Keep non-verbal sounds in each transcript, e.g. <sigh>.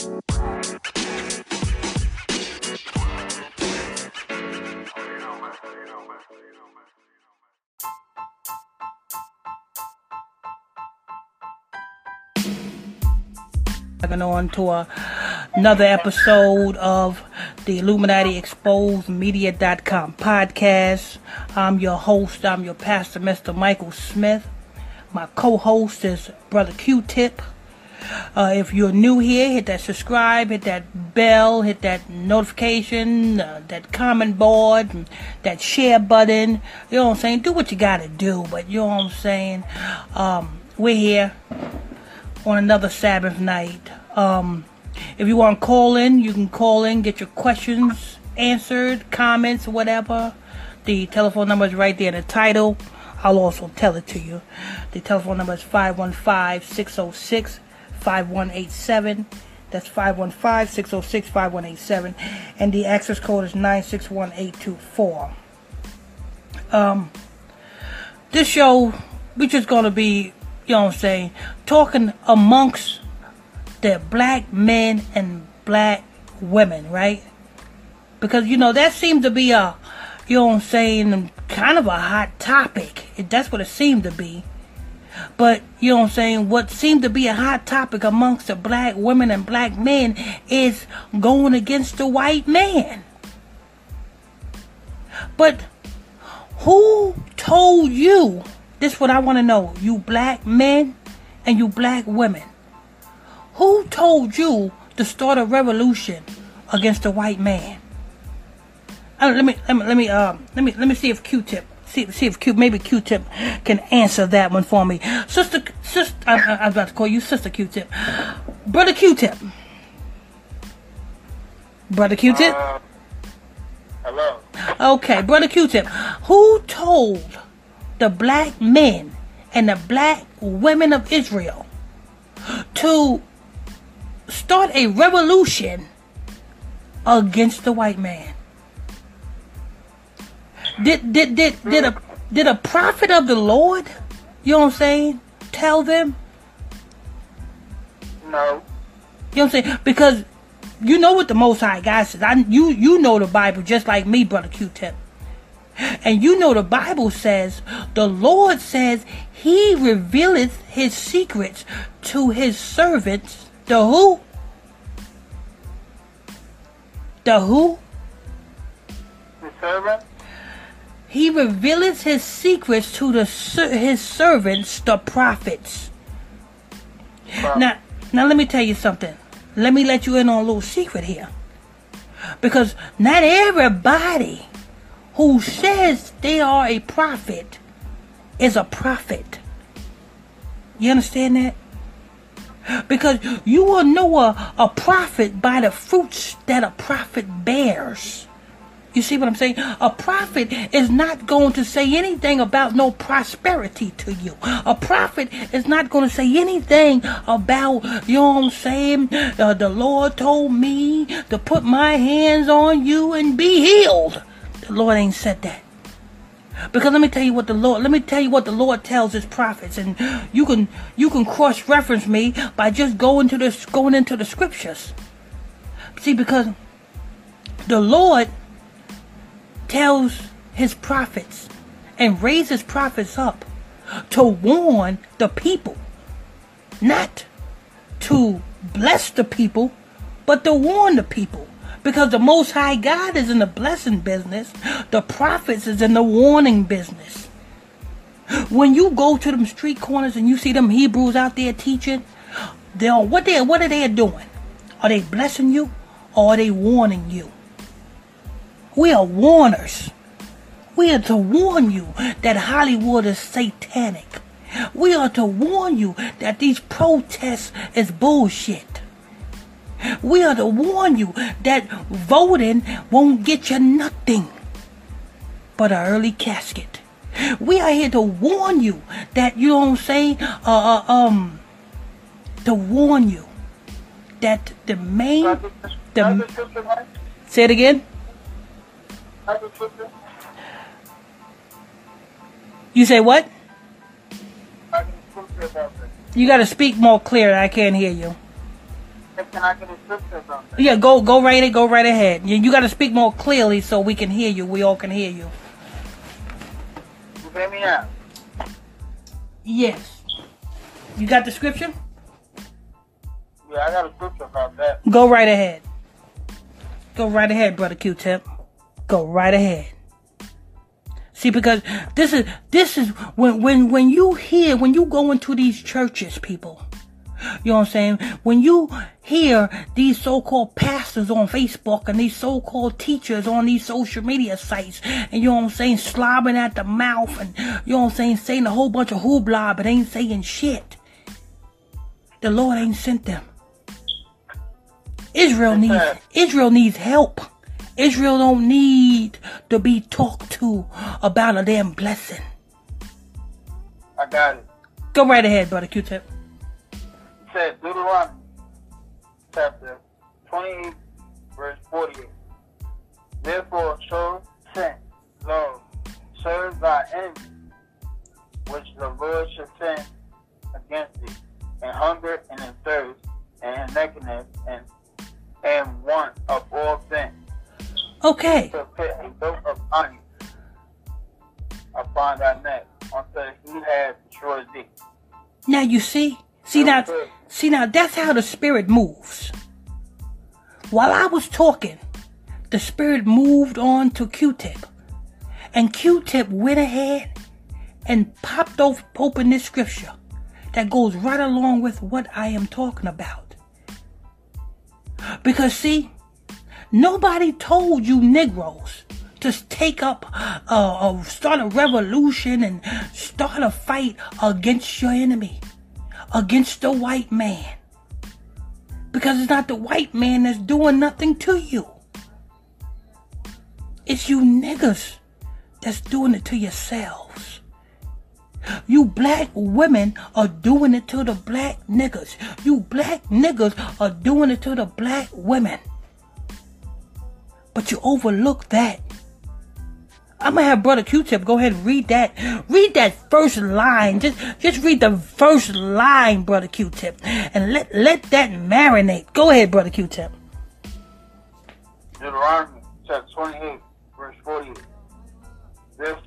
Going on to a, another episode of the Illuminati Exposed Media.com podcast. I'm your host, I'm your pastor, Mr. Michael Smith. My co host is Brother Q Tip. Uh, if you're new here, hit that subscribe, hit that bell, hit that notification, uh, that comment board, that share button. You know what I'm saying? Do what you gotta do, but you know what I'm saying? Um, we're here on another Sabbath night. Um, if you want to call in, you can call in, get your questions answered, comments, whatever. The telephone number is right there in the title. I'll also tell it to you. The telephone number is 515 606 5187. That's 515 606 5187. And the access code is 961824. Um, this show, we're just going to be, you know what I'm saying, talking amongst the black men and black women, right? Because, you know, that seemed to be a, you know what I'm saying, kind of a hot topic. That's what it seemed to be. But, you know what I'm saying, what seemed to be a hot topic amongst the black women and black men is going against the white man. But who told you, this is what I want to know, you black men and you black women, who told you to start a revolution against the white man? Uh, let me let me let me uh, let me let me see if Q-Tip see see if Q maybe Q-Tip can answer that one for me. Sister sister I, I, I was about to call you Sister Q-Tip. Brother Q-Tip. Brother Q-Tip. Uh, hello. Okay, Brother Q-Tip. Who told the black men and the black women of Israel to start a revolution against the white man. Did did did did a did a prophet of the Lord, you know what I'm saying, tell them? No. You know what I'm saying? Because you know what the Most High God says. I you you know the Bible just like me, brother Q-Tip. And you know the Bible says the Lord says He revealeth His secrets to His servants the who? The who? The servant? He revealeth his secrets to the his servants, the prophets. Now, now let me tell you something. Let me let you in on a little secret here. Because not everybody who says they are a prophet is a prophet. You understand that? Because you will know a, a prophet by the fruits that a prophet bears. You see what I'm saying? A prophet is not going to say anything about no prosperity to you. A prophet is not going to say anything about, you know what I'm saying? Uh, the Lord told me to put my hands on you and be healed. The Lord ain't said that. Because let me tell you what the Lord let me tell you what the Lord tells his prophets and you can you can cross reference me by just going to this going into the scriptures. See because the Lord tells his prophets and raises prophets up to warn the people not to bless the people but to warn the people because the Most High God is in the blessing business. The prophets is in the warning business. When you go to them street corners and you see them Hebrews out there teaching, they are what they what are they doing? Are they blessing you or are they warning you? We are warners. We are to warn you that Hollywood is satanic. We are to warn you that these protests is bullshit. We are to warn you that voting won't get you nothing but an early casket. We are here to warn you that you don't I'm. Uh, uh um, to warn you that the main the say it again. You say what? I can talk to you about this. You got to speak more clear. I can't hear you. can I get a scripture that? Yeah, go go right ahead. Go right ahead. You, you got to speak more clearly so we can hear you. We all can hear you. You hear me now? Yes. You got the scripture? Yeah, I got a scripture about that. Go right ahead. Go right ahead, brother Q-Tip. Go right ahead. See, because this is this is when when when you hear when you go into these churches, people. You know what I'm saying? When you hear these so-called pastors on Facebook and these so-called teachers on these social media sites, and you know what I'm saying, slobbing at the mouth, and you know what I'm saying, saying a whole bunch of hoopla, but ain't saying shit. The Lord ain't sent them. Israel needs Israel needs help. Israel don't need to be talked to about a damn blessing. I got it. Go right ahead, brother Q-Tip. It said Deuteronomy chapter 28, verse 48. Therefore, show send, love, serve thy enemy, which the Lord shall send against thee, in hunger and in thirst, and in nakedness, and and want of all things. Okay. A yoke of iron upon thy neck, until destroyed thee. Now you see, see now, see now. That's how the spirit moves. While I was talking, the spirit moved on to Q-Tip, and Q-Tip went ahead and popped off, open this scripture that goes right along with what I am talking about. Because see, nobody told you Negroes to take up, uh, uh, start a revolution and start a fight against your enemy, against the white man. Because it's not the white man that's doing nothing to you. It's you niggas that's doing it to yourselves. You black women are doing it to the black niggas. You black niggas are doing it to the black women. But you overlook that. I'm gonna have Brother Q-Tip go ahead and read that. Read that first line. Just just read the first line, Brother Q-Tip. And let let that marinate. Go ahead, Brother Q-Tip. Deuteronomy chapter 28, verse 48. Theref-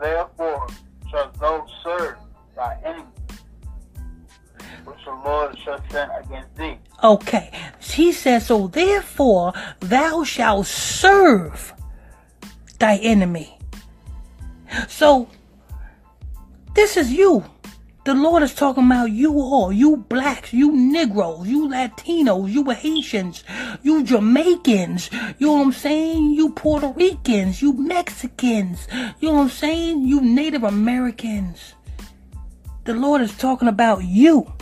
Therefore shall thou serve thy enemy, which the Lord shall send against thee. Okay. He says, so therefore thou shalt serve thy enemy. So this is you. The Lord is talking about you all, you blacks, you Negroes, you Latinos, you Haitians, you Jamaicans, you know what I'm saying? You Puerto Ricans, you Mexicans, you know what I'm saying? You Native Americans. The Lord is talking about you.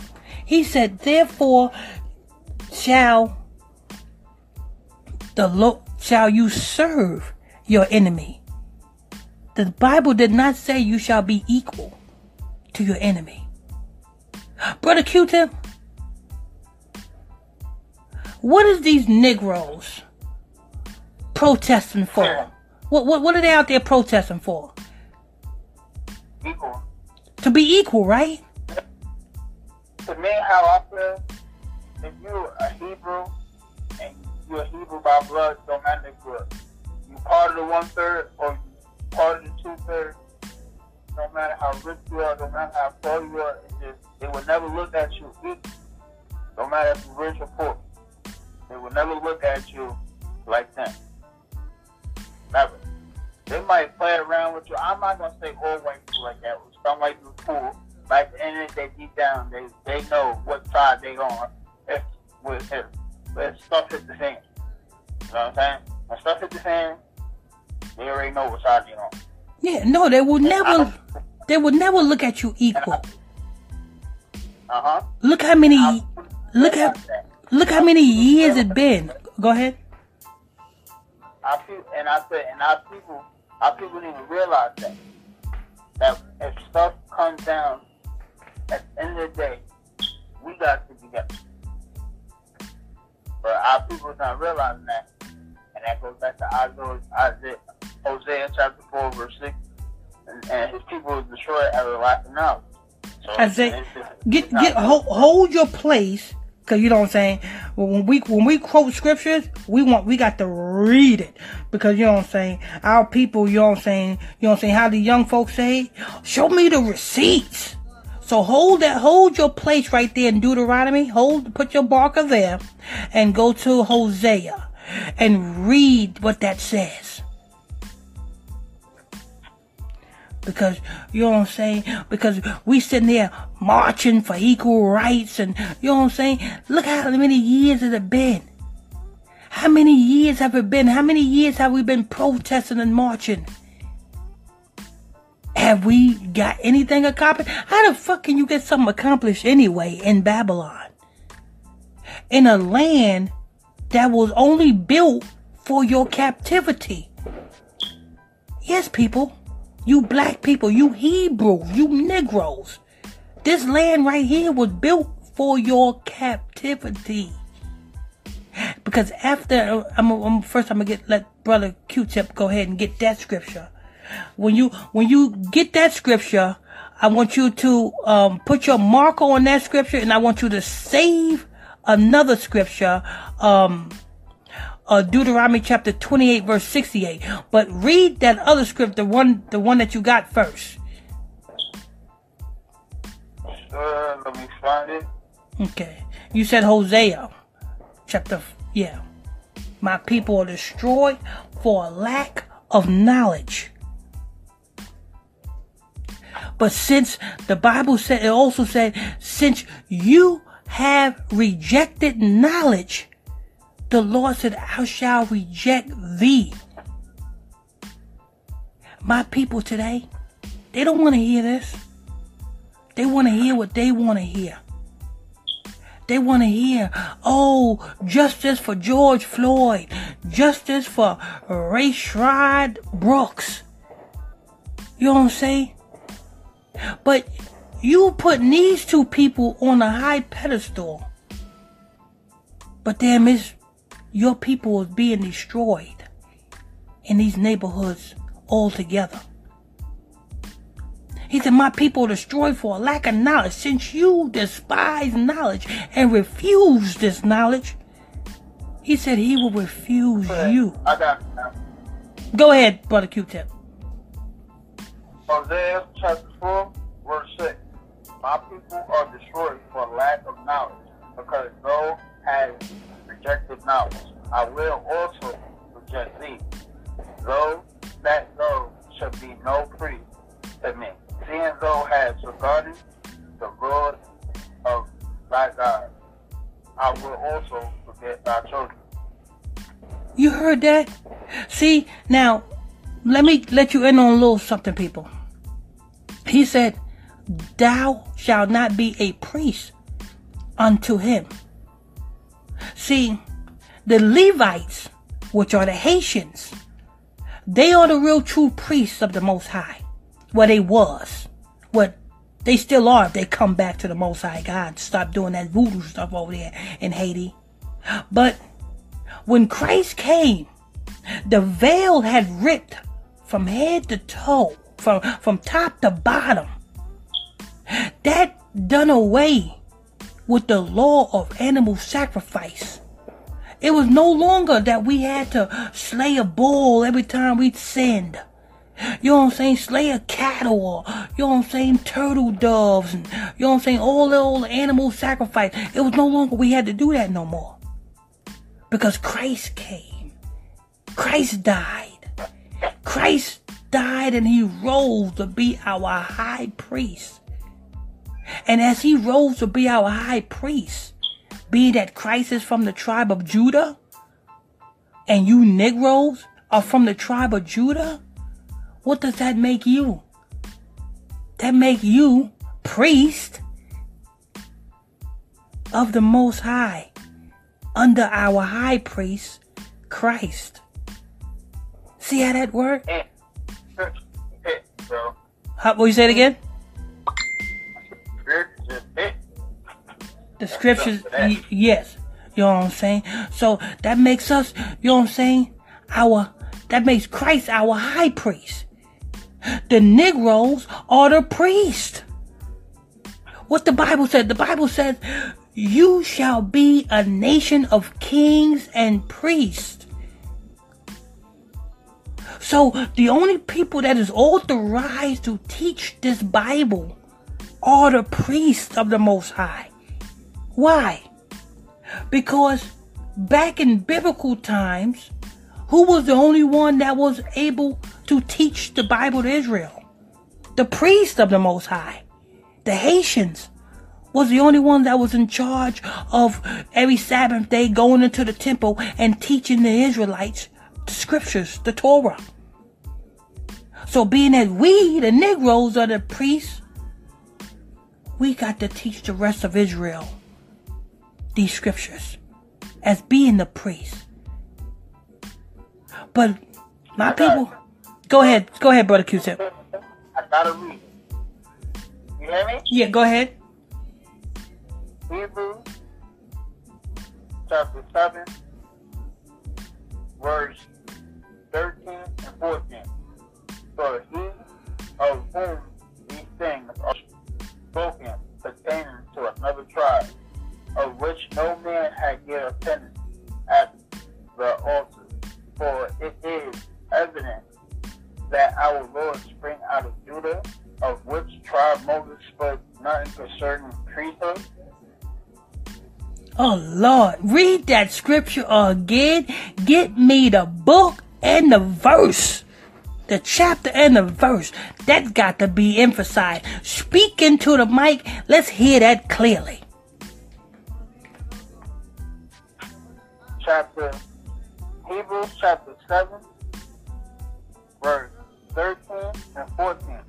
He said, therefore shall the Lord shall you serve your enemy. The Bible did not say you shall be equal to your enemy. Brother Q-Tip, what is these Negroes protesting for? What, what, what are they out there protesting for? Equal. To be equal, right? To me, how I feel, if you're a Hebrew and you're a Hebrew by blood, don't matter if you're you part of the one third or you part of the two thirds, no matter how rich you are, no matter how poor you are, it just, they will never look at you equal. No matter if you're rich or poor. They will never look at you like that. Never. They might play around with you. I'm not gonna say people like that. Some white people cool. But the end of the day, deep down, they they know what side they on. If with if, if stuff hit the fan. You know what I'm saying? When stuff hit the fan, they already know what side they on. Yeah, no, they will never they will never look at you equal. Uh huh. Look how many look how look how many years it been. Go ahead. Our people, and I said, and our people, our people need to realize that that if stuff comes down, at the end of the day, we got to be together. But our people's not realizing that, and that goes back to Isaiah, Isaiah Hosea chapter four, verse six, and, and his people was destroyed out of lack of knowledge. So Isaiah, Get get hold, hold your place, Cause you know what I'm saying? When we when we quote scriptures, we want we got to read it. Because you know what I'm saying? Our people, you know what I'm saying, you know what I'm saying, how the young folks say, show me the receipts. So hold that hold your place right there in Deuteronomy. Hold put your barker there and go to Hosea and read what that says. because you know what I'm saying? Because we sitting there marching for equal rights and you know what I'm saying? Look how many years it have been. How many years have it been? How many years have we been protesting and marching? Have we got anything accomplished? How the fuck can you get something accomplished anyway in Babylon? In a land that was only built for your captivity. Yes, people. You black people, you Hebrews, you Negroes. This land right here was built for your captivity. Because after I'm, I'm first, I'm gonna get let brother Q-Tip go ahead and get that scripture. When you when you get that scripture, I want you to um, put your marker on that scripture, and I want you to save another scripture. Um, uh, Deuteronomy chapter 28 verse 68. But read that other script, the one, the one that you got first. Uh, let me find it. Okay. You said Hosea chapter, yeah. My people are destroyed for a lack of knowledge. But since the Bible said, it also said, since you have rejected knowledge, the Lord said, I shall reject thee. My people today, they don't want to hear this. They want to hear what they want to hear. They want to hear, oh, justice for George Floyd, justice for Ray Rayshard Brooks. You know what I'm saying? But you put these two people on a high pedestal. But damn, it's your people is being destroyed in these neighborhoods altogether. He said, My people are destroyed for a lack of knowledge. Since you despise knowledge and refuse this knowledge, he said he will refuse you. I got Go ahead, Brother Q-Tip. Hosea chapter 4, verse 6. My people are destroyed for lack of knowledge, because thou has rejected knowledge. I will also reject thee, though that thou shall be no priest to me, thou hast regarded the Lord of thy God. I will also forget thy children. You heard that? See, now, let me let you in on a little something, people. He said, Thou shalt not be a priest unto him. See, the Levites, which are the Haitians, they are the real true priests of the Most High. Well, they was. What they still are if they come back to the Most High God. Stop doing that voodoo stuff over there in Haiti. But when Christ came, the veil had ripped from head to toe, from, from top to bottom. That done away with the law of animal sacrifice. It was no longer that we had to slay a bull every time we sinned. You know what I'm saying? Slay a cattle or, you know what I'm saying? Turtle doves and, you know what I'm saying? All the old animal sacrifice. It was no longer we had to do that no more. Because Christ came. Christ died. Christ died and he rose to be our high priest. And as he rose to be our high priest, be that Christ is from the tribe of Judah, and you Negroes are from the tribe of Judah, what does that make you? That make you priest of the Most High under our high priest, Christ. See how that works? How, will you say it again? The scriptures, y- yes. You know what I'm saying? So that makes us, you know what I'm saying? Our, that makes Christ our high priest. The Negroes are the priest. What the Bible said, the Bible says, You shall be a nation of kings and priests. So the only people that is authorized to teach this Bible are the priests of the Most High. Why? Because back in biblical times, who was the only one that was able to teach the Bible to Israel? The priest of the Most High. The Haitians was the only one that was in charge of every Sabbath day going into the temple and teaching the Israelites the scriptures, the Torah. So being that we, the Negroes, are the priests, we got to teach the rest of Israel these scriptures as being the priest. But my people, go ahead, go ahead, brother Q-Tip. I gotta read. You hear me? Yeah, go ahead. Hebrews chapter 7, verse 13 and 14. For he of whom these things are spoken pertaining to another tribe, of which no man had yet attended at the altar. For it is evident that our Lord sprang out of Judah, of which tribe Moses spoke nothing concerning priesthood. Oh Lord, read that scripture again. Get me the book and the verse. The chapter and the verse. That's got to be emphasized. Speak into the mic. Let's hear that clearly. Chapter Hebrews chapter 7, verse 13 and 14.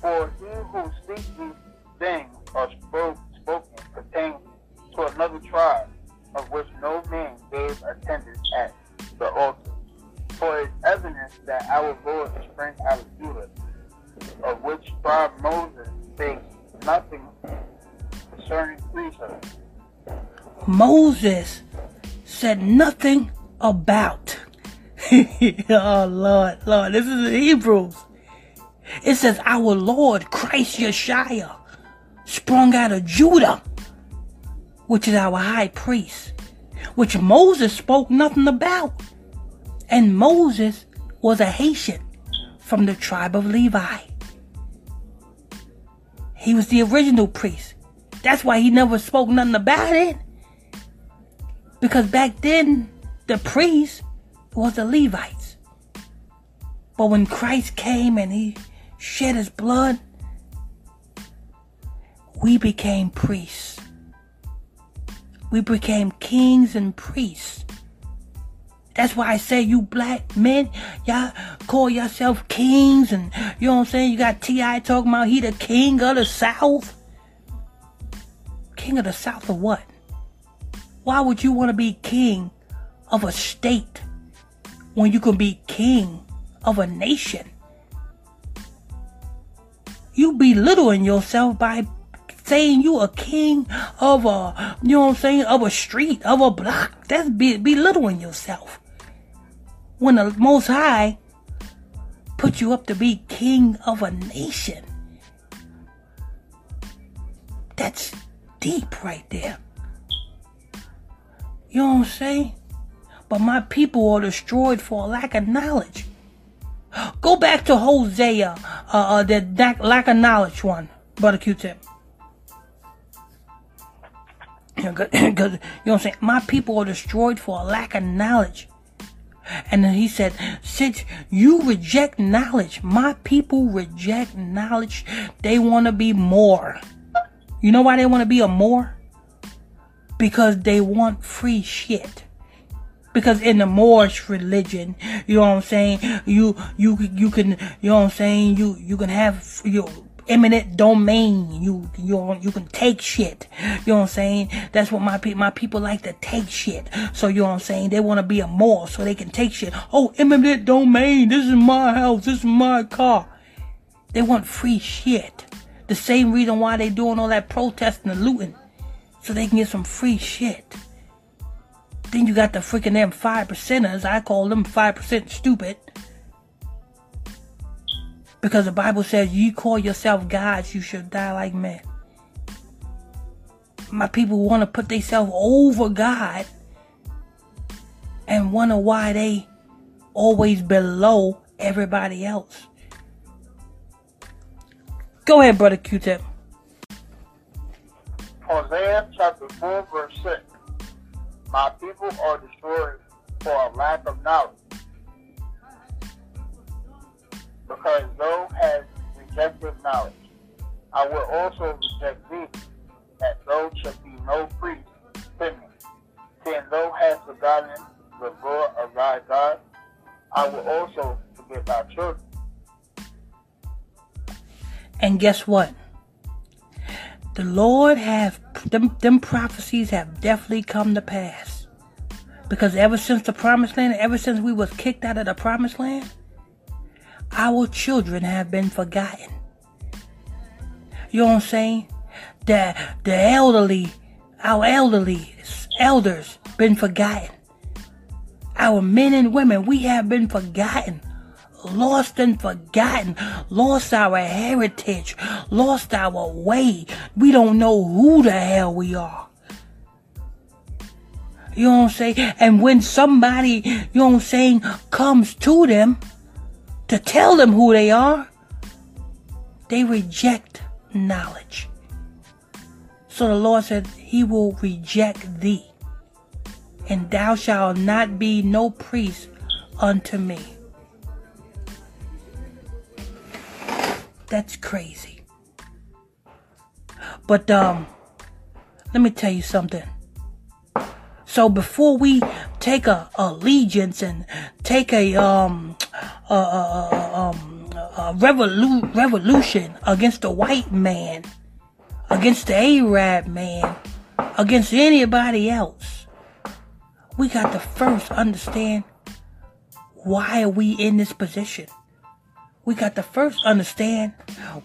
For he who speaks these things are spoke, spoken pertaining to another tribe, of which no man gave attendance at the altar. For it is evidence that our Lord sprang out of Judah, of which tribe Moses spake nothing concerning priesthood. Moses said nothing about. <laughs> oh Lord, Lord, this is the Hebrews. It says our Lord Christ Yeshua sprung out of Judah, which is our high priest, which Moses spoke nothing about. And Moses was a Haitian from the tribe of Levi. He was the original priest. That's why he never spoke nothing about it. Because back then, the priest was the Levites. But when Christ came and he shed his blood, we became priests. We became kings and priests. That's why I say you black men, y'all call yourself kings and you know what I'm saying? You got T.I. talking about he the king of the South. King of the South of what? Why would you want to be king of a state when you can be king of a nation? You belittling yourself by saying you a king of a, you know what I'm saying, of a street, of a block. That's be, belittling yourself. When the Most High put you up to be king of a nation. That's deep right there. You know what I'm saying? But my people are destroyed for a lack of knowledge. Go back to Hosea, uh, uh, the lack of knowledge one, Brother Q-Tip. Because, <clears throat> you know what I'm saying? My people are destroyed for a lack of knowledge. And then he said, since you reject knowledge, my people reject knowledge. They want to be more. You know why they want to be a more? Because they want free shit. Because in the Moorish religion, you know what I'm saying, you you you can you know what I'm saying, you you can have your eminent domain. You you you can take shit. You know what I'm saying? That's what my my people like to take shit. So you know what I'm saying? They want to be a Moor so they can take shit. Oh, eminent domain. This is my house. This is my car. They want free shit. The same reason why they doing all that protesting and looting, so they can get some free shit. Then you got the freaking them five percenters. I call them five percent stupid. Because the Bible says you call yourself gods, you should die like men. My people want to put themselves over God and wonder why they always below everybody else. Go ahead, brother Q-Tip. Hosea chapter 4 verse 6. My people are destroyed for a lack of knowledge. Because thou hast rejected knowledge, I will also reject thee, that thou shalt be no priest to me. Seeing thou hast forgotten the Lord of thy God, I will also forget thy children. And guess what? The Lord have them them prophecies have definitely come to pass. Because ever since the promised land, ever since we was kicked out of the promised land, our children have been forgotten. You know what I'm saying? The the elderly, our elderly elders been forgotten. Our men and women, we have been forgotten lost and forgotten, lost our heritage, lost our way. We don't know who the hell we are. You know what I'm saying? And when somebody, you know what I'm saying, comes to them to tell them who they are, they reject knowledge. So the Lord said, He will reject thee, and thou shalt not be no priest unto me. That's crazy. But um let me tell you something. So before we take a allegiance and take a um a, a, um a revolu- revolution against the white man, against the Arab man, against anybody else, we got to first understand why are we in this position we got to first understand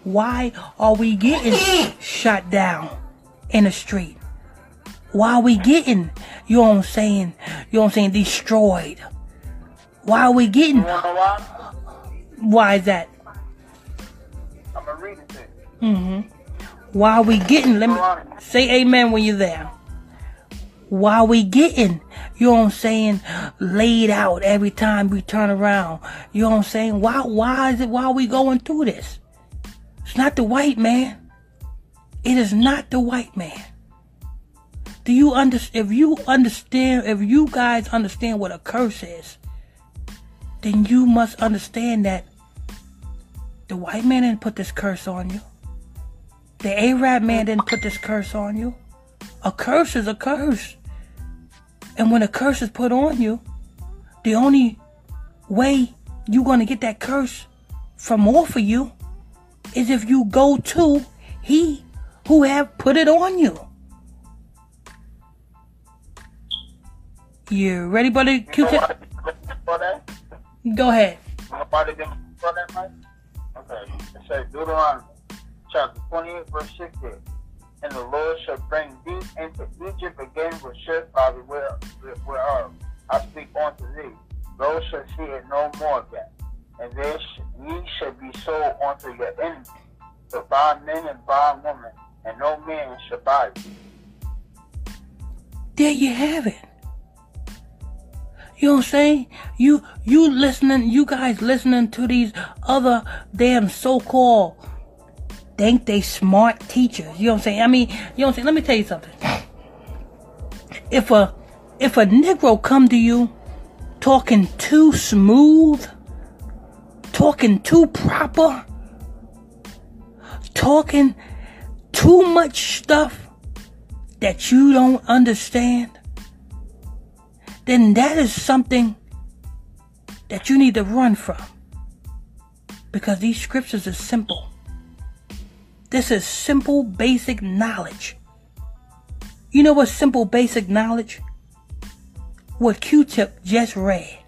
why are we getting <laughs> shot down in the street? Why are we getting, you know what I'm saying, you know what I'm saying, destroyed? Why are we getting, why? why is that? I'm gonna read it to you. Mm-hmm. Why are we getting, let me, say amen when you're there. Why we getting you know what I'm saying, laid out every time we turn around. You know what I'm saying? Why why is it why are we going through this? It's not the white man. It is not the white man. Do you understand if you understand if you guys understand what a curse is, then you must understand that the white man didn't put this curse on you. The Arab man didn't put this curse on you. A curse is a curse. And when a curse is put on you, the only way you're going to get that curse from off of you is if you go to he who have put it on you. You ready, buddy? Q-tip? Go ahead. Nobody did that, Okay. It says Deuteronomy chapter 28, verse 16 and the Lord shall bring thee into Egypt again with ships by the way whereof I speak unto thee. Thou shalt see it no more again. And sh- ye shall be sold unto your enemies, to buy men and buy women, and no man shall buy you. There you have it. You know what I'm saying? You you listening, you guys listening to these other damn so-called think they smart teachers. You know what I'm saying? I mean, you know what I'm saying? Let me tell you something. If a if a Negro come to you talking too smooth, talking too proper, talking too much stuff that you don't understand, then that is something that you need to run from. Because these scriptures are simple. This is simple, basic knowledge. You know what simple, basic knowledge? What Q tip just read.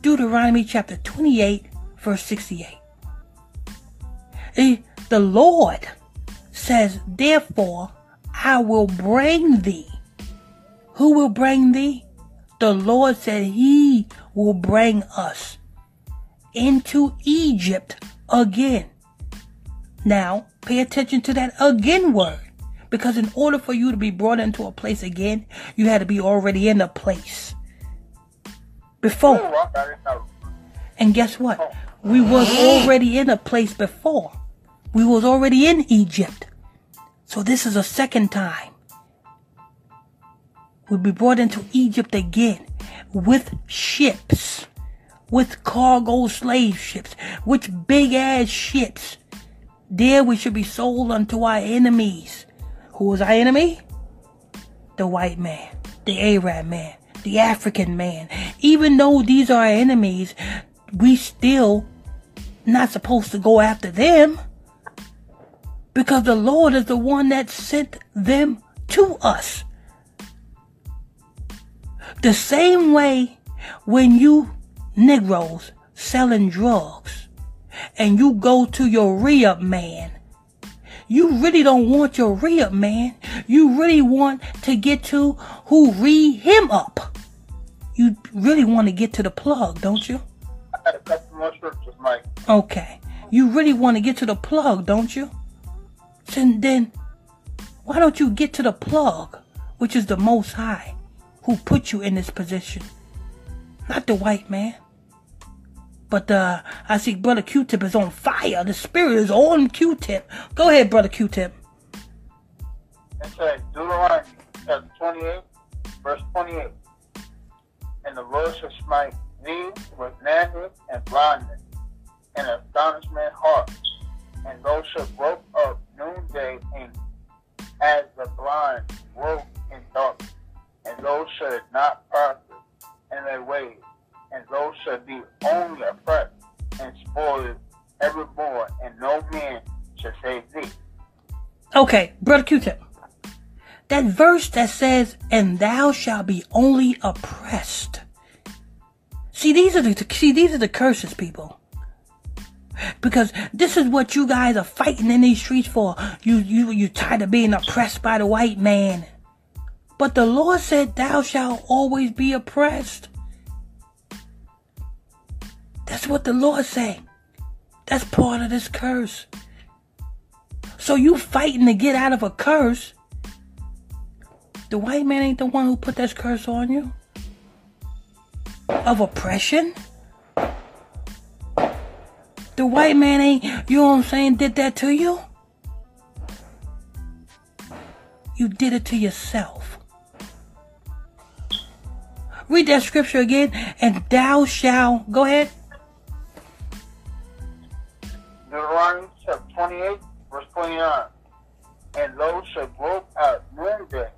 Deuteronomy chapter 28, verse 68. Eh, the Lord says, Therefore, I will bring thee. Who will bring thee? The Lord said he will bring us into Egypt again. Now, pay attention to that again word Because in order for you to be brought into a place again, you had to be already in a place. Before. And guess what? We was already in a place before. We was already in Egypt. So this is a second time. We'll be brought into Egypt again with ships, with cargo slave ships, with big ass ships. There we should be sold unto our enemies. Who was our enemy? The white man, the Arab man, the African man. Even though these are our enemies, we still not supposed to go after them because the Lord is the one that sent them to us. The same way when you Negroes selling drugs and you go to your re-up man, you really don't want your re-up man. You really want to get to who re him up. You really want to get to the plug, don't you? Okay. You really want to get to the plug, don't you? And then, why don't you get to the plug, which is the Most High, who put you in this position? Not the white man. But uh, I see Brother Q-Tip is on fire. The spirit is on Q-Tip. Go ahead, Brother Q-Tip. Says Deuteronomy chapter 28, verse 28. And the Lord shall smite thee with madness and blindness and astonishment heart, and those shall grope up noonday and as the blind grope in darkness, and those shall not prosper in their ways, and those shall be only oppressed and spoiled evermore, and no man shall save thee. Okay, Brother Q-Tip. That verse that says, and thou shalt be only oppressed. See, these are the, see, these are the curses, people. Because this is what you guys are fighting in these streets for. You, you, you tired of being oppressed by the white man. But the Lord said, thou shalt always be oppressed. That's what the Lord said. That's part of this curse. So you fighting to get out of a curse. The white man ain't the one who put this curse on you. Of oppression. The white man ain't, you know what I'm saying, did that to you. You did it to yourself. Read that scripture again, and thou shalt, go ahead. Deuteronomy chapter 28, verse 29. And those shall grope at noonday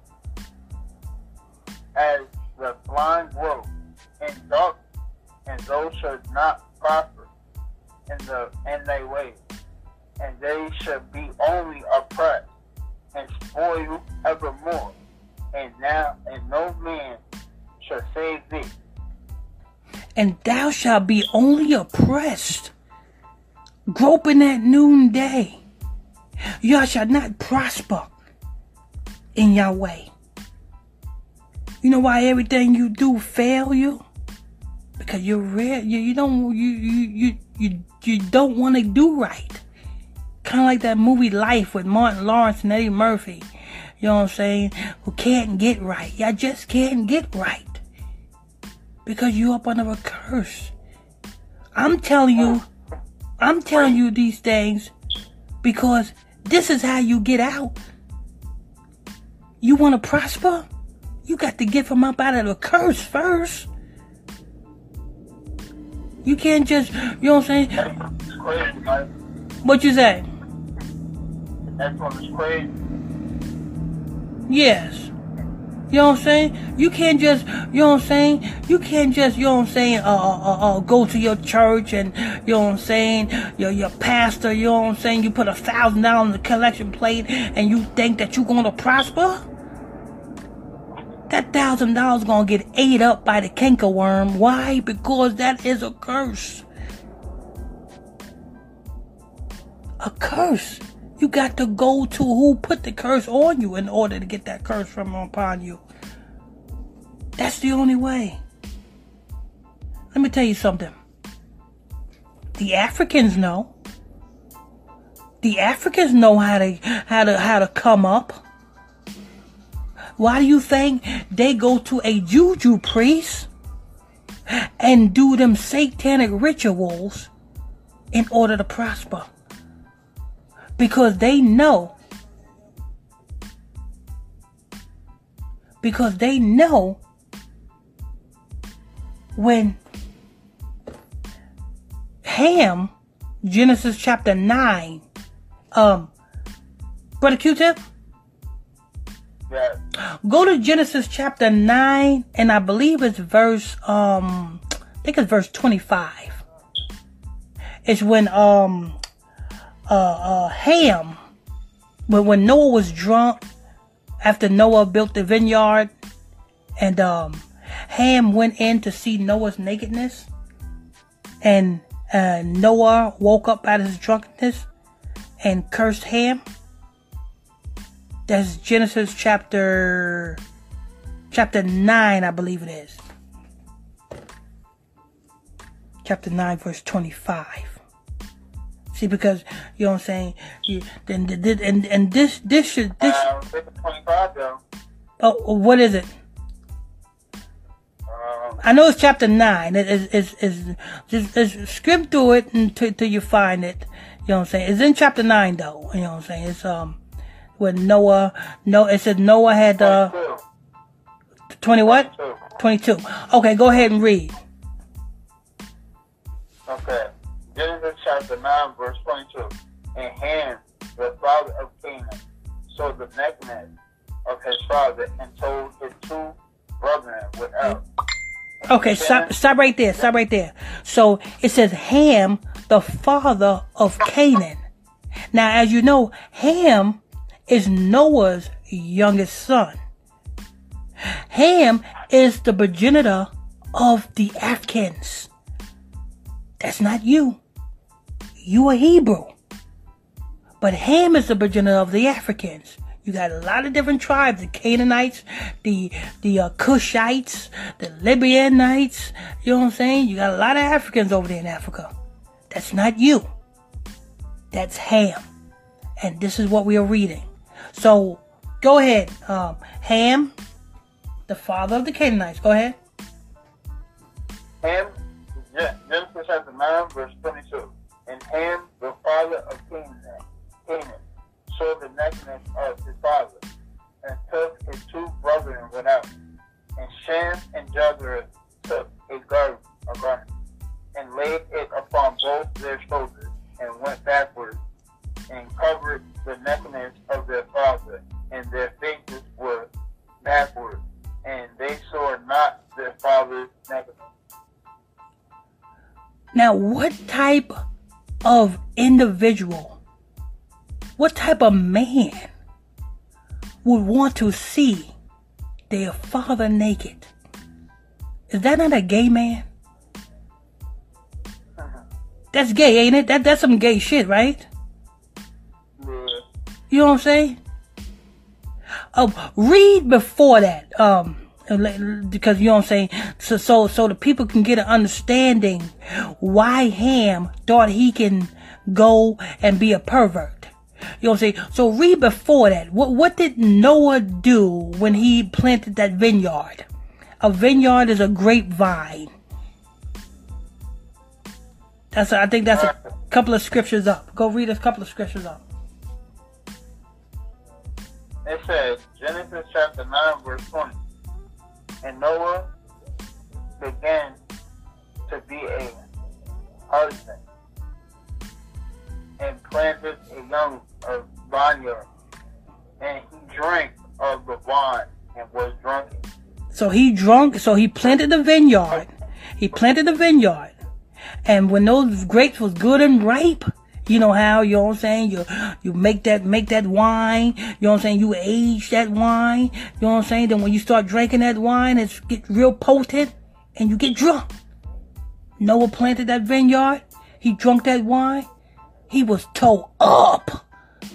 as the blind grope in dark, and those shall not prosper in the in their ways, and they shall be only oppressed and spoiled evermore. And now and no man shall save thee. And thou shalt be only oppressed groping at noonday. Y'all shall not prosper in your way. You know why everything you do fail you? Because you're real. You, you don't you you you you, you don't want to do right. Kind of like that movie Life with Martin Lawrence and Eddie Murphy. You know what I'm saying? Who can't get right. Y'all just can't get right. Because you up under a curse. I'm telling you, I'm telling you these things because this is how you get out. You want to prosper? You got to get from up out of the curse first. You can't just, you know what I'm saying? Crazy, Mike. What you say? That one is crazy. Yes. You know what I'm saying? You can't just, you know what I'm saying? You can't just, you know what I'm saying, uh, uh, uh, go to your church and, you know what I'm saying, your, your pastor, you know what I'm saying, you put a thousand dollars in the collection plate and you think that you're gonna prosper? That thousand dollars gonna get ate up by the cankerworm. Why? Because that is a curse. A curse. You got to go to who put the curse on you in order to get that curse from upon you. That's the only way. Let me tell you something. The Africans know. The Africans know how to how to how to come up. Why do you think they go to a juju priest and do them satanic rituals in order to prosper? Because they know. Because they know when Ham, Genesis chapter 9, um, Brother Q-Tip? Go to Genesis chapter 9, and I believe it's verse, um, I think it's verse 25. It's when, um, uh, uh, Ham, when, when Noah was drunk, after Noah built the vineyard, and, um, Ham went in to see Noah's nakedness, and, uh, Noah woke up out of his drunkenness and cursed Ham. That's Genesis chapter chapter 9, I believe it is. Chapter 9, verse 25. See, because you know what I'm saying. You, then, and and this this should this. Uh, 25 though. Oh, what is it? Um, I know it's chapter nine. It is is is just, just skim through it until, until you find it. You know what I'm saying? It's in chapter nine though. You know what I'm saying? It's um when Noah no it said Noah had uh 22. twenty what? Twenty two. Okay, go ahead and read. Okay. Chapter 9, verse 22. And Ham, the father of Canaan, saw the nakedness of his father and told his two brethren without. Okay, stop stop right there. Stop right there. So it says Ham, the father of Canaan. Now, as you know, Ham is Noah's youngest son. Ham is the progenitor of the Africans. That's not you. You a Hebrew. But Ham is the progenitor of the Africans. You got a lot of different tribes: the Canaanites, the the uh, Cushites, the Libyanites. You know what I'm saying? You got a lot of Africans over there in Africa. That's not you. That's Ham, and this is what we are reading. So go ahead, um, Ham, the father of the Canaanites. Go ahead. Ham, Gen- Genesis chapter 9, verse 22. And Ham, the father of Canaan, Canaan, saw the nakedness of his father, and took his two brethren without. And Shem and Japheth took a garment, a garment, and laid it upon both their shoulders, and went backward, and covered the nakedness of their father, and their faces were backward, and they saw not their father's nakedness. Now, what type of individual, what type of man would want to see their father naked? Is that not a gay man? That's gay, ain't it? That that's some gay shit, right? Yeah. You know what I'm saying? Um, read before that, um, Uh, because you know what I'm saying. So, so, so the people can get an understanding why Ham thought he can go and be a pervert. You know what I'm saying? So read before that. What what did Noah do when he planted that vineyard? A vineyard is a grapevine. That's a, I think that's a couple of scriptures up. Go read a couple of scriptures up. It says, Genesis chapter 9, verse 20. And Noah began to be a husband and planted a young vineyard, and he drank of the wine and was drunken. So he drunk. So he planted the vineyard. He planted the vineyard, and when those grapes was good and ripe, you know how you know what I'm saying. You you make that make that wine. You know what I'm saying. You age that wine. You know what I'm saying. Then when you start drinking that wine, it's get real potent, and you get drunk. Noah planted that vineyard. He drunk that wine. He was toe up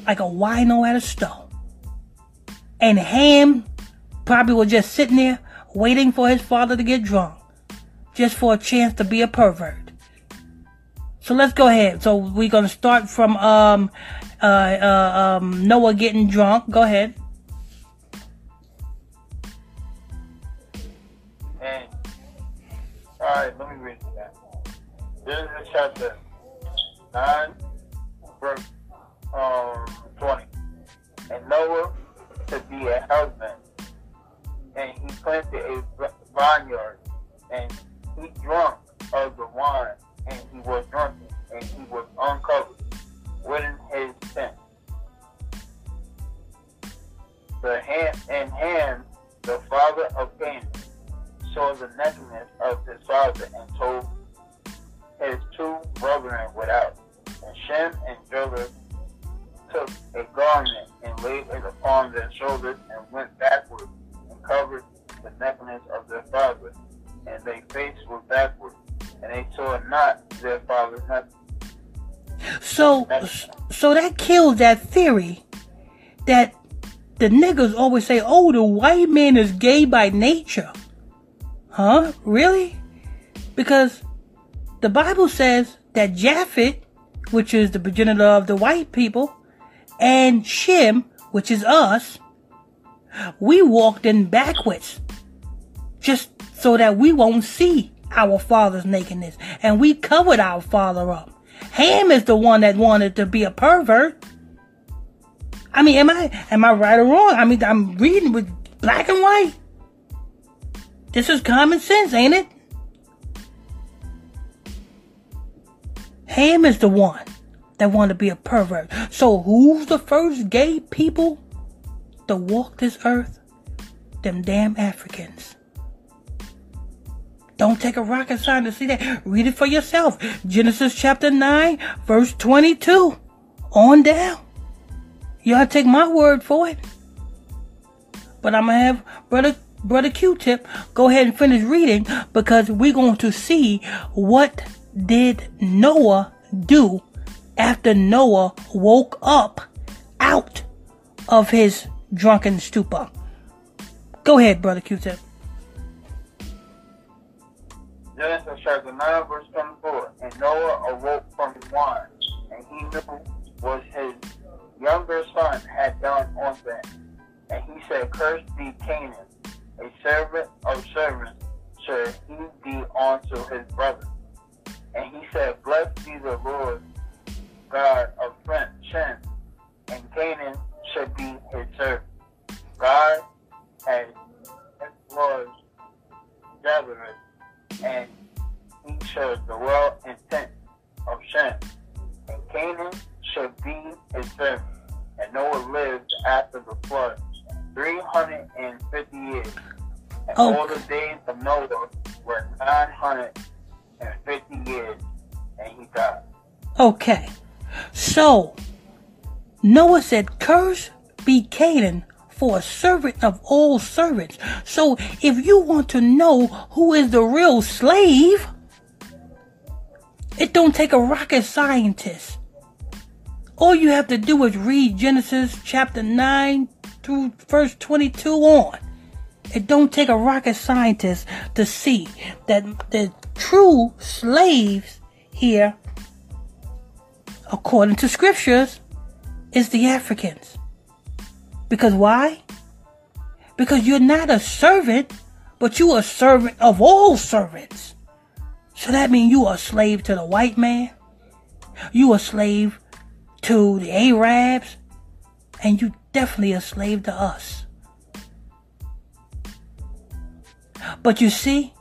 like a wino at a stone. And Ham probably was just sitting there waiting for his father to get drunk, just for a chance to be a pervert. So let's go ahead. So we're gonna start from um, uh, uh, um, Noah getting drunk. Go ahead. All right, let me read that. Genesis chapter nine, verse um, twenty. And Noah to be a husband, and he planted a vineyard, and he drunk of the wine, and he was drunken, and he was uncovered so that kills that theory that the niggas always say, "Oh, the white man is gay by nature." Huh? Really? Because the Bible says that Japheth, which is the progenitor of the white people, and Shem, which is us, we walked in backwards just so that we won't see our father's nakedness. And we covered our father up. Ham is the one that wanted to be a pervert. I mean, am I am I right or wrong? I mean, I'm reading with black and white. This is common sense, ain't it? Ham is the one that wanted to be a pervert. So who's the first gay people to walk this earth? Them damn Africans. Don't take a rocket science to see that. Read it for yourself. Genesis chapter 9, verse 22. On down. Y'all take my word for it. But I'm going to have Brother, Brother Q-Tip go ahead and finish reading because we're going to see what did Noah do after Noah woke up out of his drunken stupor. Go ahead, Brother Q-Tip. Genesis chapter 9, verse 24. And Noah awoke from his wine, and he knew was his younger son had done unto him. And he said, Cursed be Canaan, a servant of servants, should he be unto his brother. And he said, Blessed be the Lord God of Shem, and Canaan should be his servant. God had was gathered and he should the in tent of Shem, and Canaan should be his servant. And Noah lived after the flood 350 years. And okay. all the days of Noah were 950 years, and he died. Okay. So, Noah said, Curse be Canaan for a servant of all servants. So if you want to know who is the real slave, it don't take a rocket scientist. All you have to do is read Genesis chapter 9 through verse 22 on. It don't take a rocket scientist to see that the true slaves here, according to scriptures, is the Africans. Because why? Because you're not a servant, but you are a servant of all servants. So that means you are a slave to the white man. You a slave to the Arabs. And you definitely a slave to us. But you see,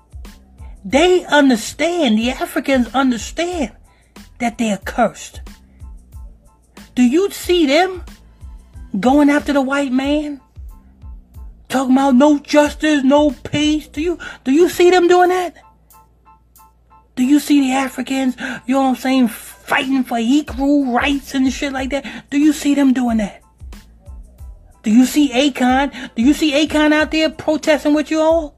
they understand, the Africans understand that they're cursed. Do you see them going after the white man, talking about no justice, no peace. Do you do you see them doing that? Do you see the Africans, you know what I'm saying, fighting for equal rights and shit like that? Do you see them doing that? Do you see Akon? Do you see Akon out there protesting with you all?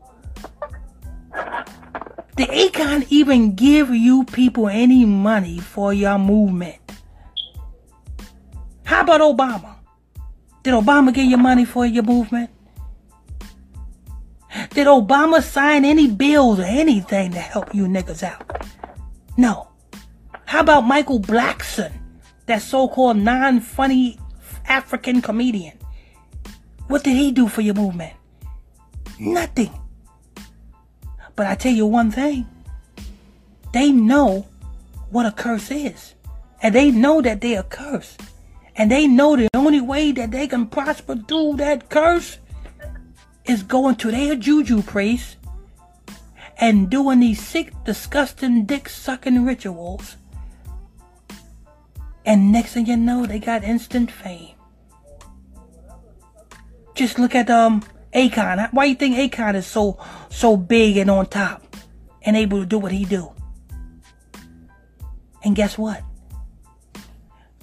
Did Akon even give you people any money for your movement? How about Obama? Did Obama give you money for your movement? Did Obama sign any bills or anything to help you niggas out? No. How about Michael Blackson, that so-called non-funny African comedian? What did he do for your movement? Hmm. Nothing. But I tell you one thing. They know what a curse is. And they know that they are cursed. And they know the only way that they can prosper through that curse is going to their juju priest and doing these sick, disgusting, dick sucking rituals. And next thing you know, they got instant fame. Just look at um Akon. Why you think Akon is so so big and on top and able to do what he do? And guess what?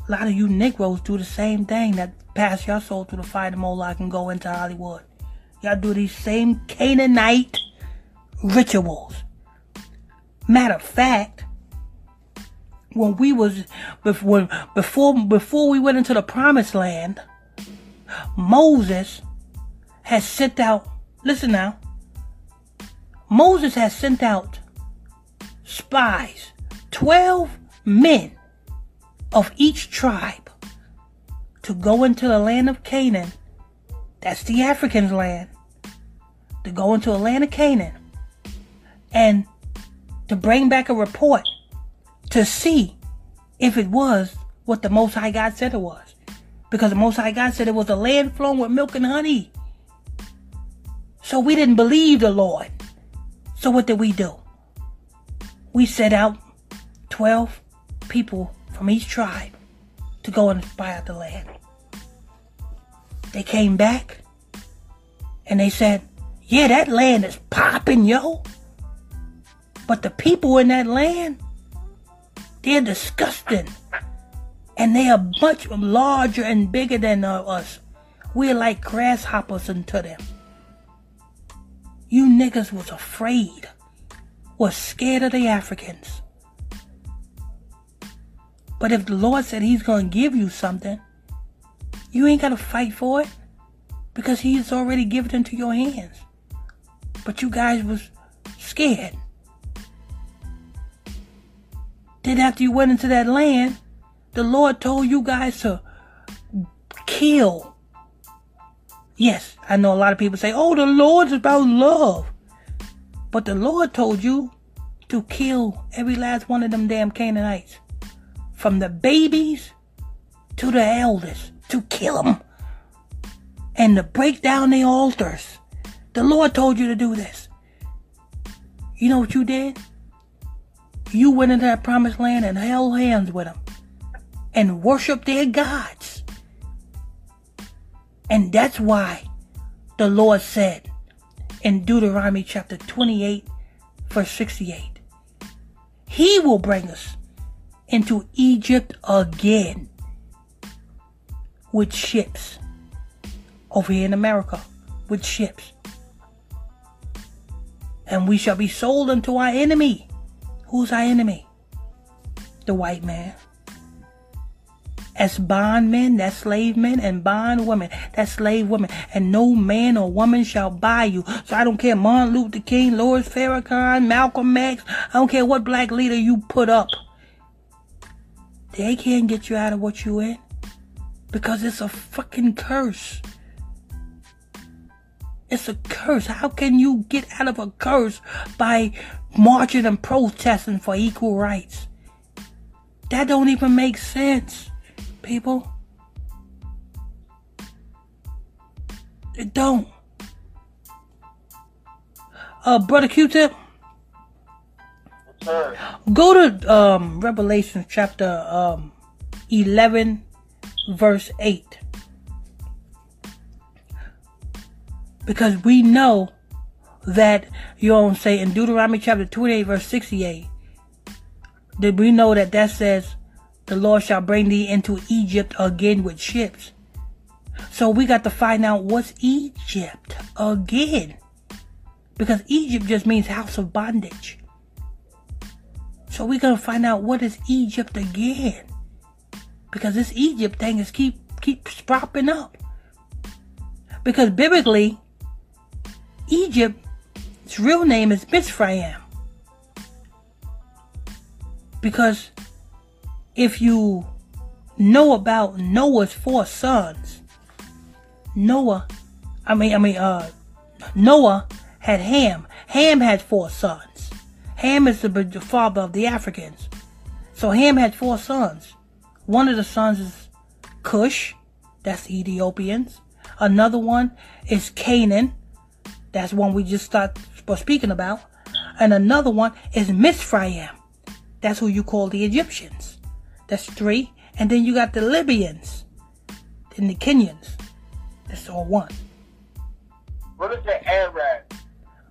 A lot of you Negroes do the same thing that pass your soul through the fire of Moloch and go into Hollywood. Y'all do these same Canaanite rituals. Matter of fact, when we was before before before we went into the promised land, Moses has sent out listen now. Moses has sent out spies, 12 men of each tribe to go into the land of Canaan. That's the Africans' land. To go into the land of Canaan and to bring back a report to see if it was what the Most High God said it was. Because the Most High God said it was a land flowing with milk and honey. So we didn't believe the Lord. So what did we do? We set out 12 people from each tribe to go and spy out the land. They came back and they said, Yeah, that land is popping, yo. But the people in that land, they're disgusting. And they are much larger and bigger than uh, us. We're like grasshoppers unto them. You niggas was afraid, was scared of the Africans. But if the Lord said He's going to give you something, you ain't got to fight for it because He's already given it into your hands. But you guys was scared. Then after you went into that land, the Lord told you guys to kill. Yes, I know a lot of people say, oh, the Lord's about love. But the Lord told you to kill every last one of them damn Canaanites from the babies to the elders, to kill them and to break down the altars. The Lord told you to do this. You know what you did? You went into that promised land and held hands with them and worshiped their gods. And that's why the Lord said in Deuteronomy chapter 28, verse 68, He will bring us into Egypt again with ships. Over here in America, with ships. And we shall be sold unto our enemy. Who's our enemy? The white man. As bondmen, that's slave men, and bond women, that's slave women. And no man or woman shall buy you. So I don't care Martin Luther King, Louis Farrakhan, Malcolm X. I don't care what black leader you put up. They can't get you out of what you in because it's a fucking curse. It's a curse. How can you get out of a curse by marching and protesting for equal rights? That don't even make sense, people. It don't. Uh, brother Q-Tip. Go to um, Revelation chapter um, 11, verse 8. Because we know that, you know say, in Deuteronomy chapter 28, verse 68, that we know that that says, the Lord shall bring thee into Egypt again with ships. So we got to find out what's Egypt again. Because Egypt just means house of bondage. So we're gonna find out what is Egypt again. Because this Egypt thing is keep keeps propping up. Because biblically, Egypt's real name is Mizraim. Because if you know about Noah's four sons, Noah, I mean, I mean, uh, Noah had Ham. Ham had four sons. Ham is the, the father of the Africans. So Ham had four sons. One of the sons is Cush, that's the Ethiopians. Another one is Canaan, that's one we just started speaking about. And another one is Mizraim, that's who you call the Egyptians. That's three. And then you got the Libyans and the Kenyans. That's all one. What is the Arabs?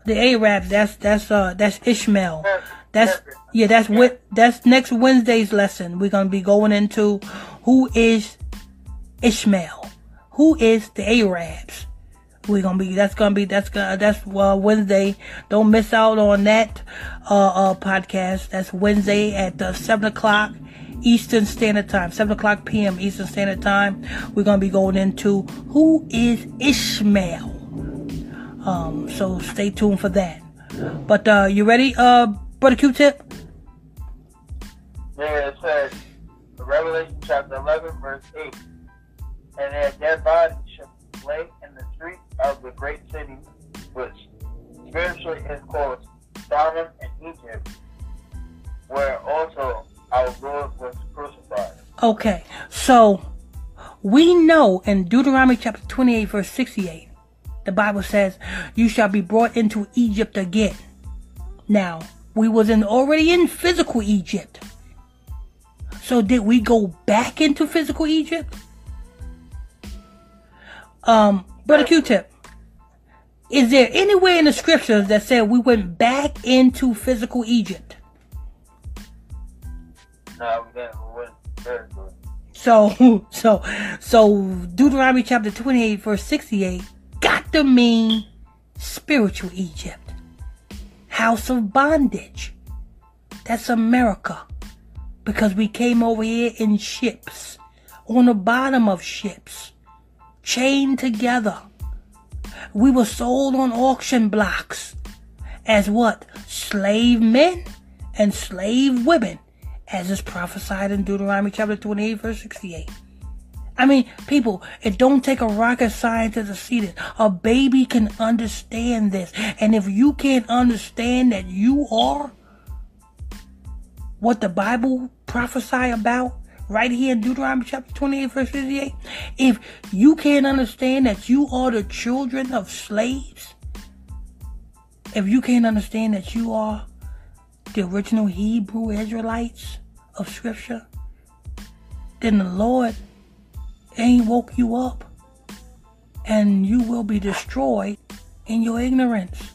The Arabs, that's that's uh that's Ishmael. That's yeah, that's what that's next Wednesday's lesson. We're gonna be going into who is Ishmael, who is the Arabs. We're gonna be that's gonna be that's gonna that's uh, Wednesday. Don't miss out on that uh, uh podcast. That's Wednesday at uh, seven o'clock Eastern Standard Time, 7 o'clock p.m. Eastern Standard Time. We're going to be going into who is Ishmael. Um, so stay tuned for that. But uh, you ready, uh, Brother Q-Tip? Yeah, it says, Revelation chapter 11, verse 8. And their dead bodies shall lay in the streets of the great city, which spiritually is called Sodom and Egypt, where also our Lord was crucified. Okay, so we know in Deuteronomy chapter 28, verse 68, the Bible says, You shall be brought into Egypt again. Now, we was in already in physical Egypt. So did we go back into physical Egypt? Um, Brother Q-Tip, is there anywhere in the scriptures that said we went back into physical Egypt? No, we didn't. We went So, <laughs> so, so Deuteronomy chapter 28, verse 68 got to mean spiritual Egypt. House of bondage. That's America. Because we came over here in ships, on the bottom of ships, chained together. We were sold on auction blocks as what? Slave men and slave women as is prophesied in Deuteronomy chapter 28, verse 68. I mean, people, it don't take a rocket scientist to see this. A baby can understand this. And if you can't understand that you are what the Bible prophesy about right here in Deuteronomy chapter 28, verse 58, if you can't understand that you are the children of slaves, if you can't understand that you are the original Hebrew Israelites of Scripture, then the Lord ain't woke you up and you will be destroyed in your ignorance.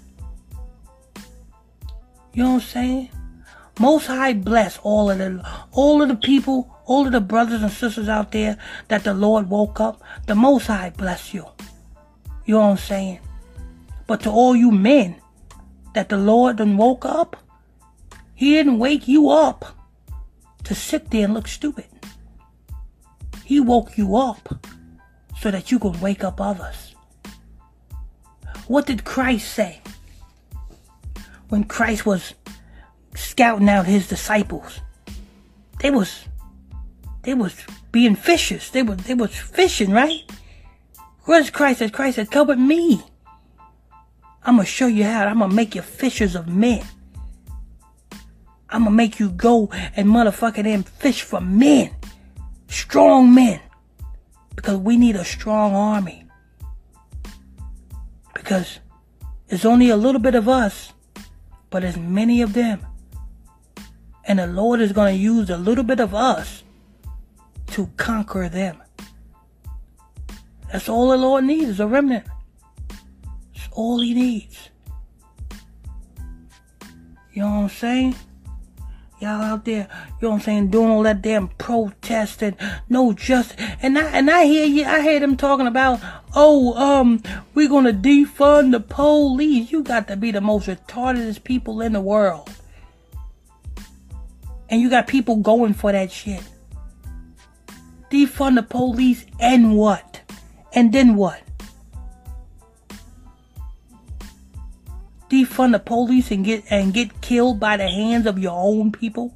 You know what I'm saying? Most High bless all of the all of the people, all of the brothers and sisters out there that the Lord woke up. The Most High bless you. You know what I'm saying? But to all you men that the Lord done woke up, He didn't wake you up to sit there and look stupid. He woke you up so that you could wake up others. What did Christ say when Christ was scouting out his disciples? They was they was being fishers. They was they was fishing, right? What does Christ said? Christ said, "Come with me. I'm gonna show you how. I'm gonna make you fishers of men." I'm gonna make you go and motherfucking them fish for men. Strong men. Because we need a strong army. Because it's only a little bit of us, but there's many of them. And the Lord is gonna use a little bit of us to conquer them. That's all the Lord needs is a remnant. That's all he needs. You know what I'm saying? Y'all out there, you know what I'm saying, doing all that damn protesting, no justice. And I and I hear you I hear them talking about, oh, um, we're gonna defund the police. You got to be the most retardedest people in the world. And you got people going for that shit. Defund the police and what? And then what? Defund the police and get and get killed by the hands of your own people?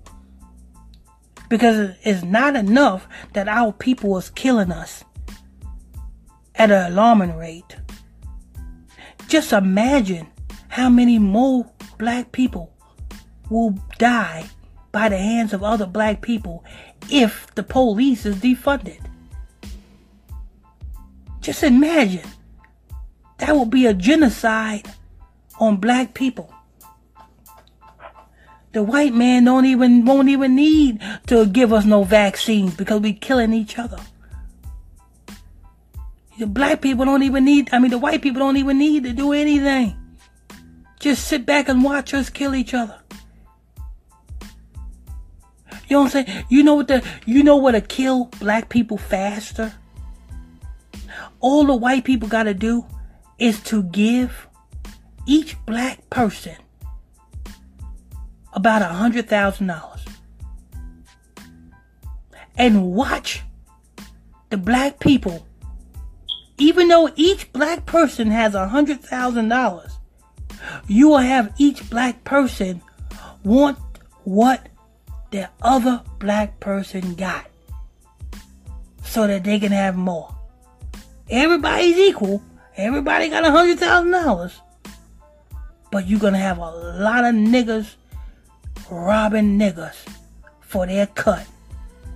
Because it's not enough that our people is killing us at an alarming rate. Just imagine how many more black people will die by the hands of other black people if the police is defunded. Just imagine. That would be a genocide on black people. The white man don't even won't even need to give us no vaccines because we killing each other. The black people don't even need I mean the white people don't even need to do anything. Just sit back and watch us kill each other. You know what I'm saying? You know what the you know what to kill black people faster? All the white people gotta do is to give each black person about a hundred thousand dollars. And watch the black people even though each black person has a hundred thousand dollars you will have each black person want what the other black person got so that they can have more. Everybody's equal. Everybody got a hundred thousand dollars but you're gonna have a lot of niggas robbing niggas for their cut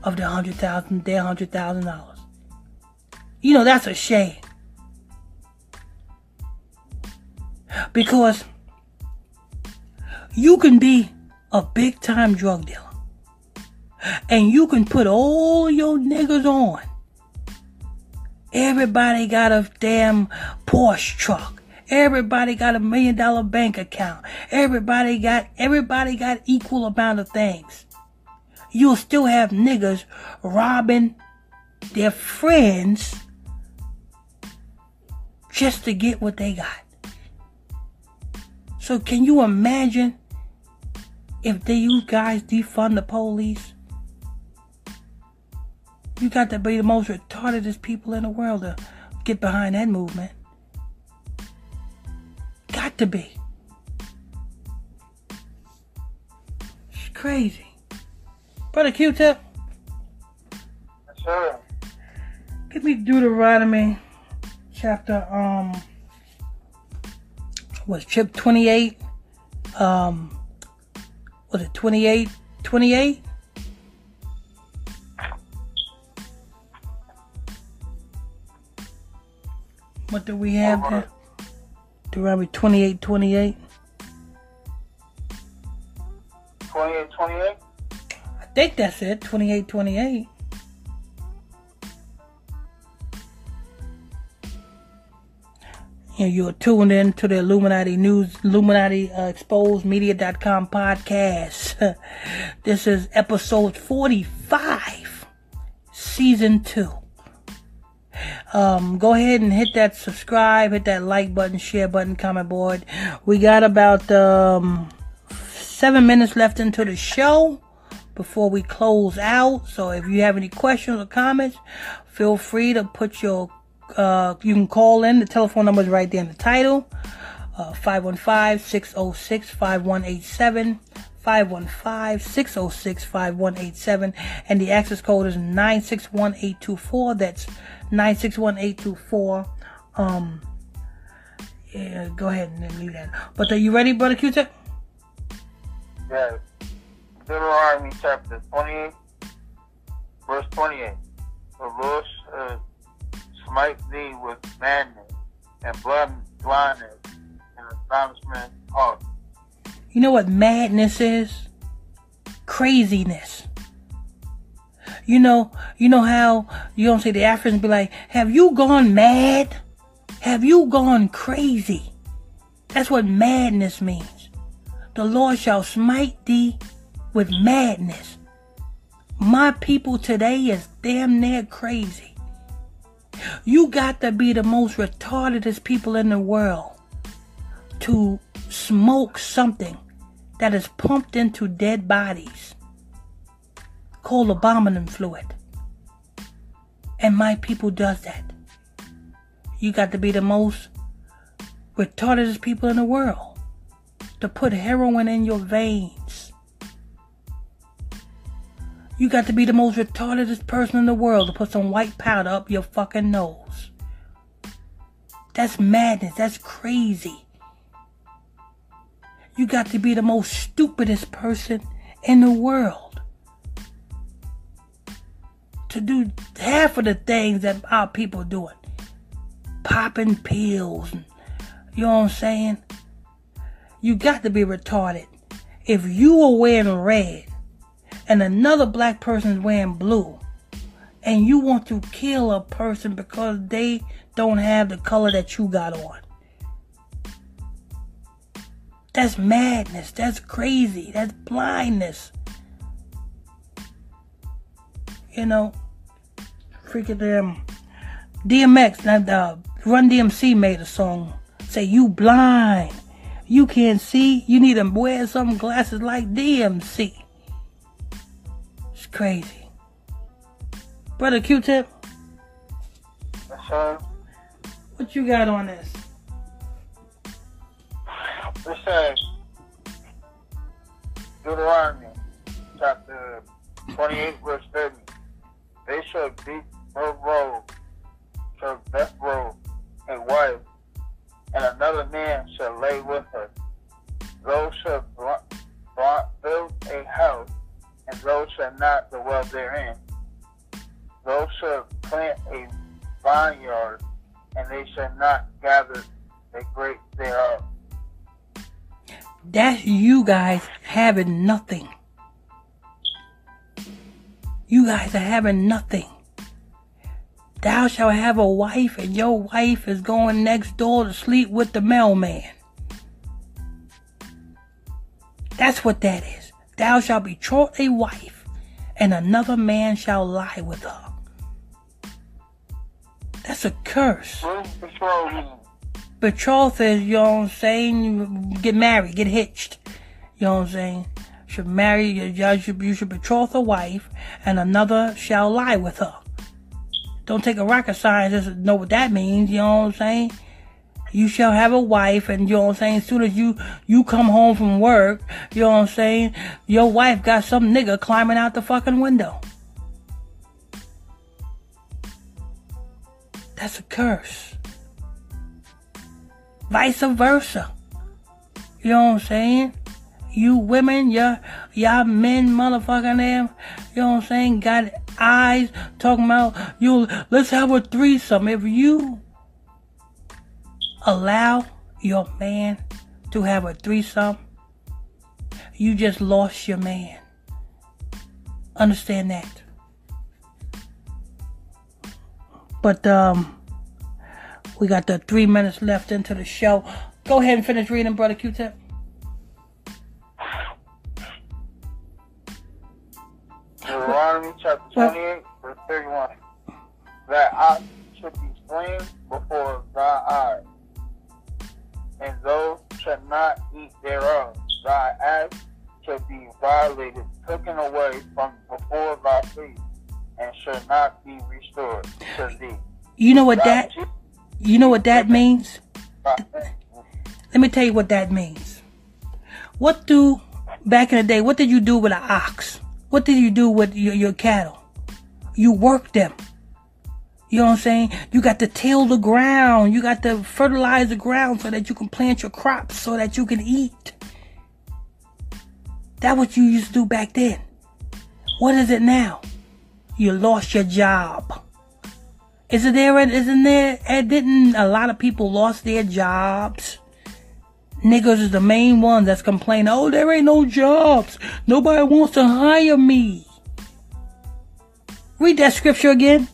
of the hundred thousand, their hundred thousand dollars. You know that's a shame. Because you can be a big time drug dealer and you can put all your niggas on. Everybody got a damn Porsche truck. Everybody got a million dollar bank account. Everybody got everybody got equal amount of things. You'll still have niggas robbing their friends just to get what they got. So can you imagine if they you guys defund the police? You got to be the most retardedest people in the world to get behind that movement to be. It's crazy. Brother Q-Tip. Yes, sir. Give me Deuteronomy chapter um was chip 28 um was it 28 28 what do we have there Deuteronomy 28 28. 28 28? I think that's it. 28 28. And you're tuned in to the Illuminati News, Illuminati uh, Exposed Media.com podcast. <laughs> this is episode 45, season 2. Um, go ahead and hit that subscribe, hit that like button, share button, comment board. We got about um, seven minutes left into the show before we close out. So if you have any questions or comments, feel free to put your, uh, you can call in. The telephone number is right there in the title. Uh, 515-606-5187. 515-606-5187 and the access code is 961824 that's 961-824. Um, yeah, go ahead and leave that. But are you ready, Brother Q-Tip? Yes. Deuteronomy chapter 28, verse 28. The Lord uh, smite thee with madness and blood blindness and astonishment heart. You know what madness is? Craziness. You know, you know how you don't say the Africans be like, "Have you gone mad? Have you gone crazy?" That's what madness means. The Lord shall smite thee with madness. My people today is damn near crazy. You got to be the most retardedest people in the world to smoke something that is pumped into dead bodies called abominant fluid. And my people does that. You got to be the most retardedest people in the world to put heroin in your veins. You got to be the most retardedest person in the world to put some white powder up your fucking nose. That's madness. That's crazy. You got to be the most stupidest person in the world to do half of the things that our people doing. Popping pills. You know what I'm saying? You got to be retarded. If you are wearing red and another black person is wearing blue, and you want to kill a person because they don't have the color that you got on. That's madness. That's crazy. That's blindness. You know, freaking them DMX, not uh, Run DMC made a song say you blind, you can't see, you need to wear some glasses like DMC. It's crazy. Brother Q-Tip. Yes, sir. What you got on this? It says Deuteronomy chapter 28 verse 30. They shall beat her robe, shall death robe, a wife, and another man shall lay with her. Those shall build a house, and those shall not dwell therein. Those shall plant a vineyard, and they shall not gather the grapes thereof. That's you guys having nothing. You guys are having nothing. Thou shalt have a wife, and your wife is going next door to sleep with the mailman. That's what that is. Thou shalt betroth a wife, and another man shall lie with her. That's a curse. Betroth is, you know what I'm saying, get married, get hitched. You know what I'm saying? Should marry, you should, you should betroth a wife, and another shall lie with her. Don't take a rocket scientist to know what that means, you know what I'm saying? You shall have a wife, and you know what I'm saying? As soon as you, you come home from work, you know what I'm saying? Your wife got some nigga climbing out the fucking window. That's a curse. Vice versa. You know what I'm saying? You women, y'all, y'all men, motherfucking them, you know what I'm saying, got eyes talking about, you, let's have a threesome. If you allow your man to have a threesome, you just lost your man. Understand that. But um, we got the three minutes left into the show. Go ahead and finish reading, brother Q-Tip. Deuteronomy chapter 28, verse 31. That ox should be slain before thy eyes, and those shall not eat thereof. Thy ass shall be violated, taken away from before thy face, and shall not be restored to thee. You know what that you know what that means? Let me tell you what that means. What do back in the day, what did you do with an ox? What did you do with your, your cattle? You worked them. You know what I'm saying? You got to till the ground. You got to fertilize the ground so that you can plant your crops so that you can eat. That what you used to do back then. What is it now? You lost your job. Isn't there? Isn't there? Eh, didn't a lot of people lost their jobs? Niggas is the main one that's complaining. Oh, there ain't no jobs. Nobody wants to hire me. Read that scripture again.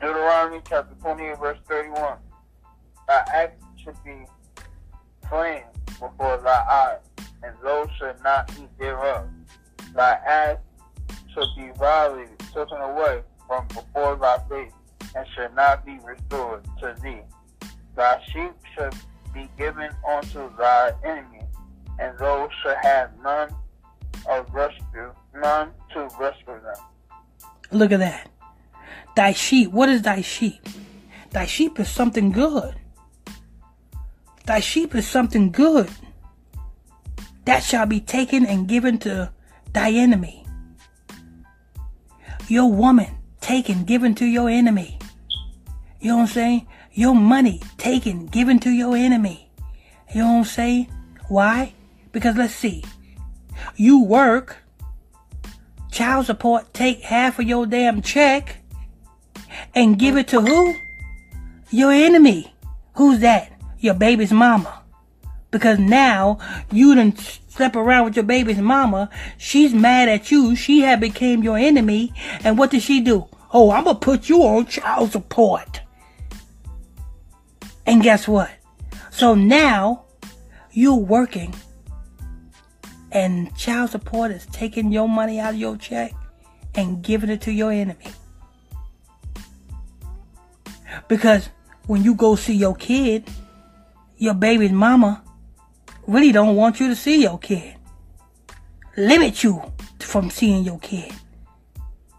Deuteronomy chapter 28, verse 31. Thy act should be slain before thy eyes, and those should not eat thereof. Thy ass should be violated, taken away from before thy face, and should not be restored to thee. Thy sheep should be given unto thy enemy, and those should have none of rescue, none to rescue them. Look at that. Thy sheep. What is thy sheep? Thy sheep is something good. Thy sheep is something good. That shall be taken and given to thy enemy. Your woman taken, given to your enemy. You know what I'm saying? your money taken, given to your enemy. You know what I'm saying? Why? Because let's see. You work, child support, take half of your damn check and give it to who? Your enemy. Who's that? Your baby's mama. Because now you done slept around with your baby's mama. She's mad at you. She had became your enemy. And what did she do? Oh, I'm gonna put you on child support. And guess what? So now you're working and child support is taking your money out of your check and giving it to your enemy. Because when you go see your kid, your baby's mama really don't want you to see your kid. Limit you from seeing your kid.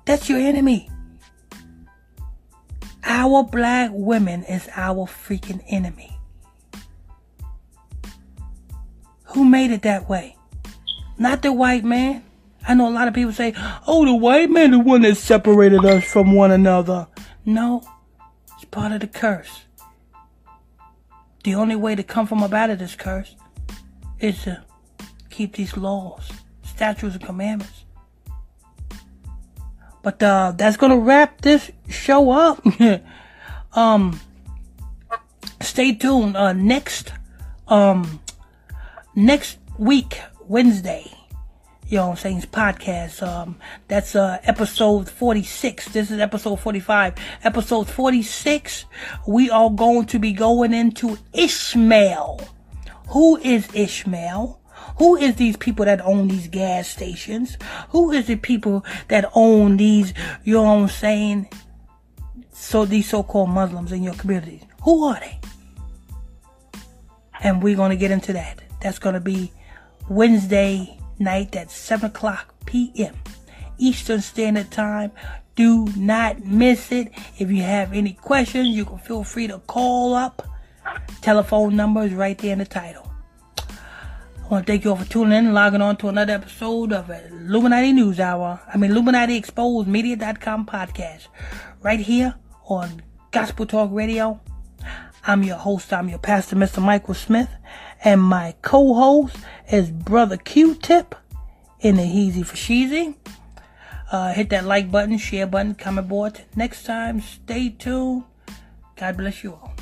That's your enemy. Our black women is our freaking enemy. Who made it that way? Not the white man. I know a lot of people say, oh, the white man the one that separated us from one another. No, it's part of the curse. The only way to come from up out of this curse is to keep these laws, statutes, and commandments. But uh, that's gonna wrap this show up. <laughs> um, stay tuned. Uh, next, um, next week Wednesday. You know what I'm saying? It's Podcast. Um, that's uh episode 46. This is episode 45. Episode 46. We are going to be going into Ishmael. Who is Ishmael? Who is these people that own these gas stations? Who is the people that own these, you know what I'm saying? So these so-called Muslims in your community. Who are they? And we're going to get into that. That's going to be Wednesday night at 7 o'clock p.m. Eastern Standard Time. Do not miss it. If you have any questions, you can feel free to call up. Telephone number is right there in the title. I want to thank you all for tuning in and logging on to another episode of Illuminati News Hour. I mean, Illuminati Exposed Media.com podcast. Right here on Gospel Talk Radio. I'm your host. I'm your pastor, Mr. Michael Smith. And my co-host is Brother Q-Tip in the Heezy for Sheezy. Uh, hit that like button, share button, comment board. Next time, stay tuned. God bless you all.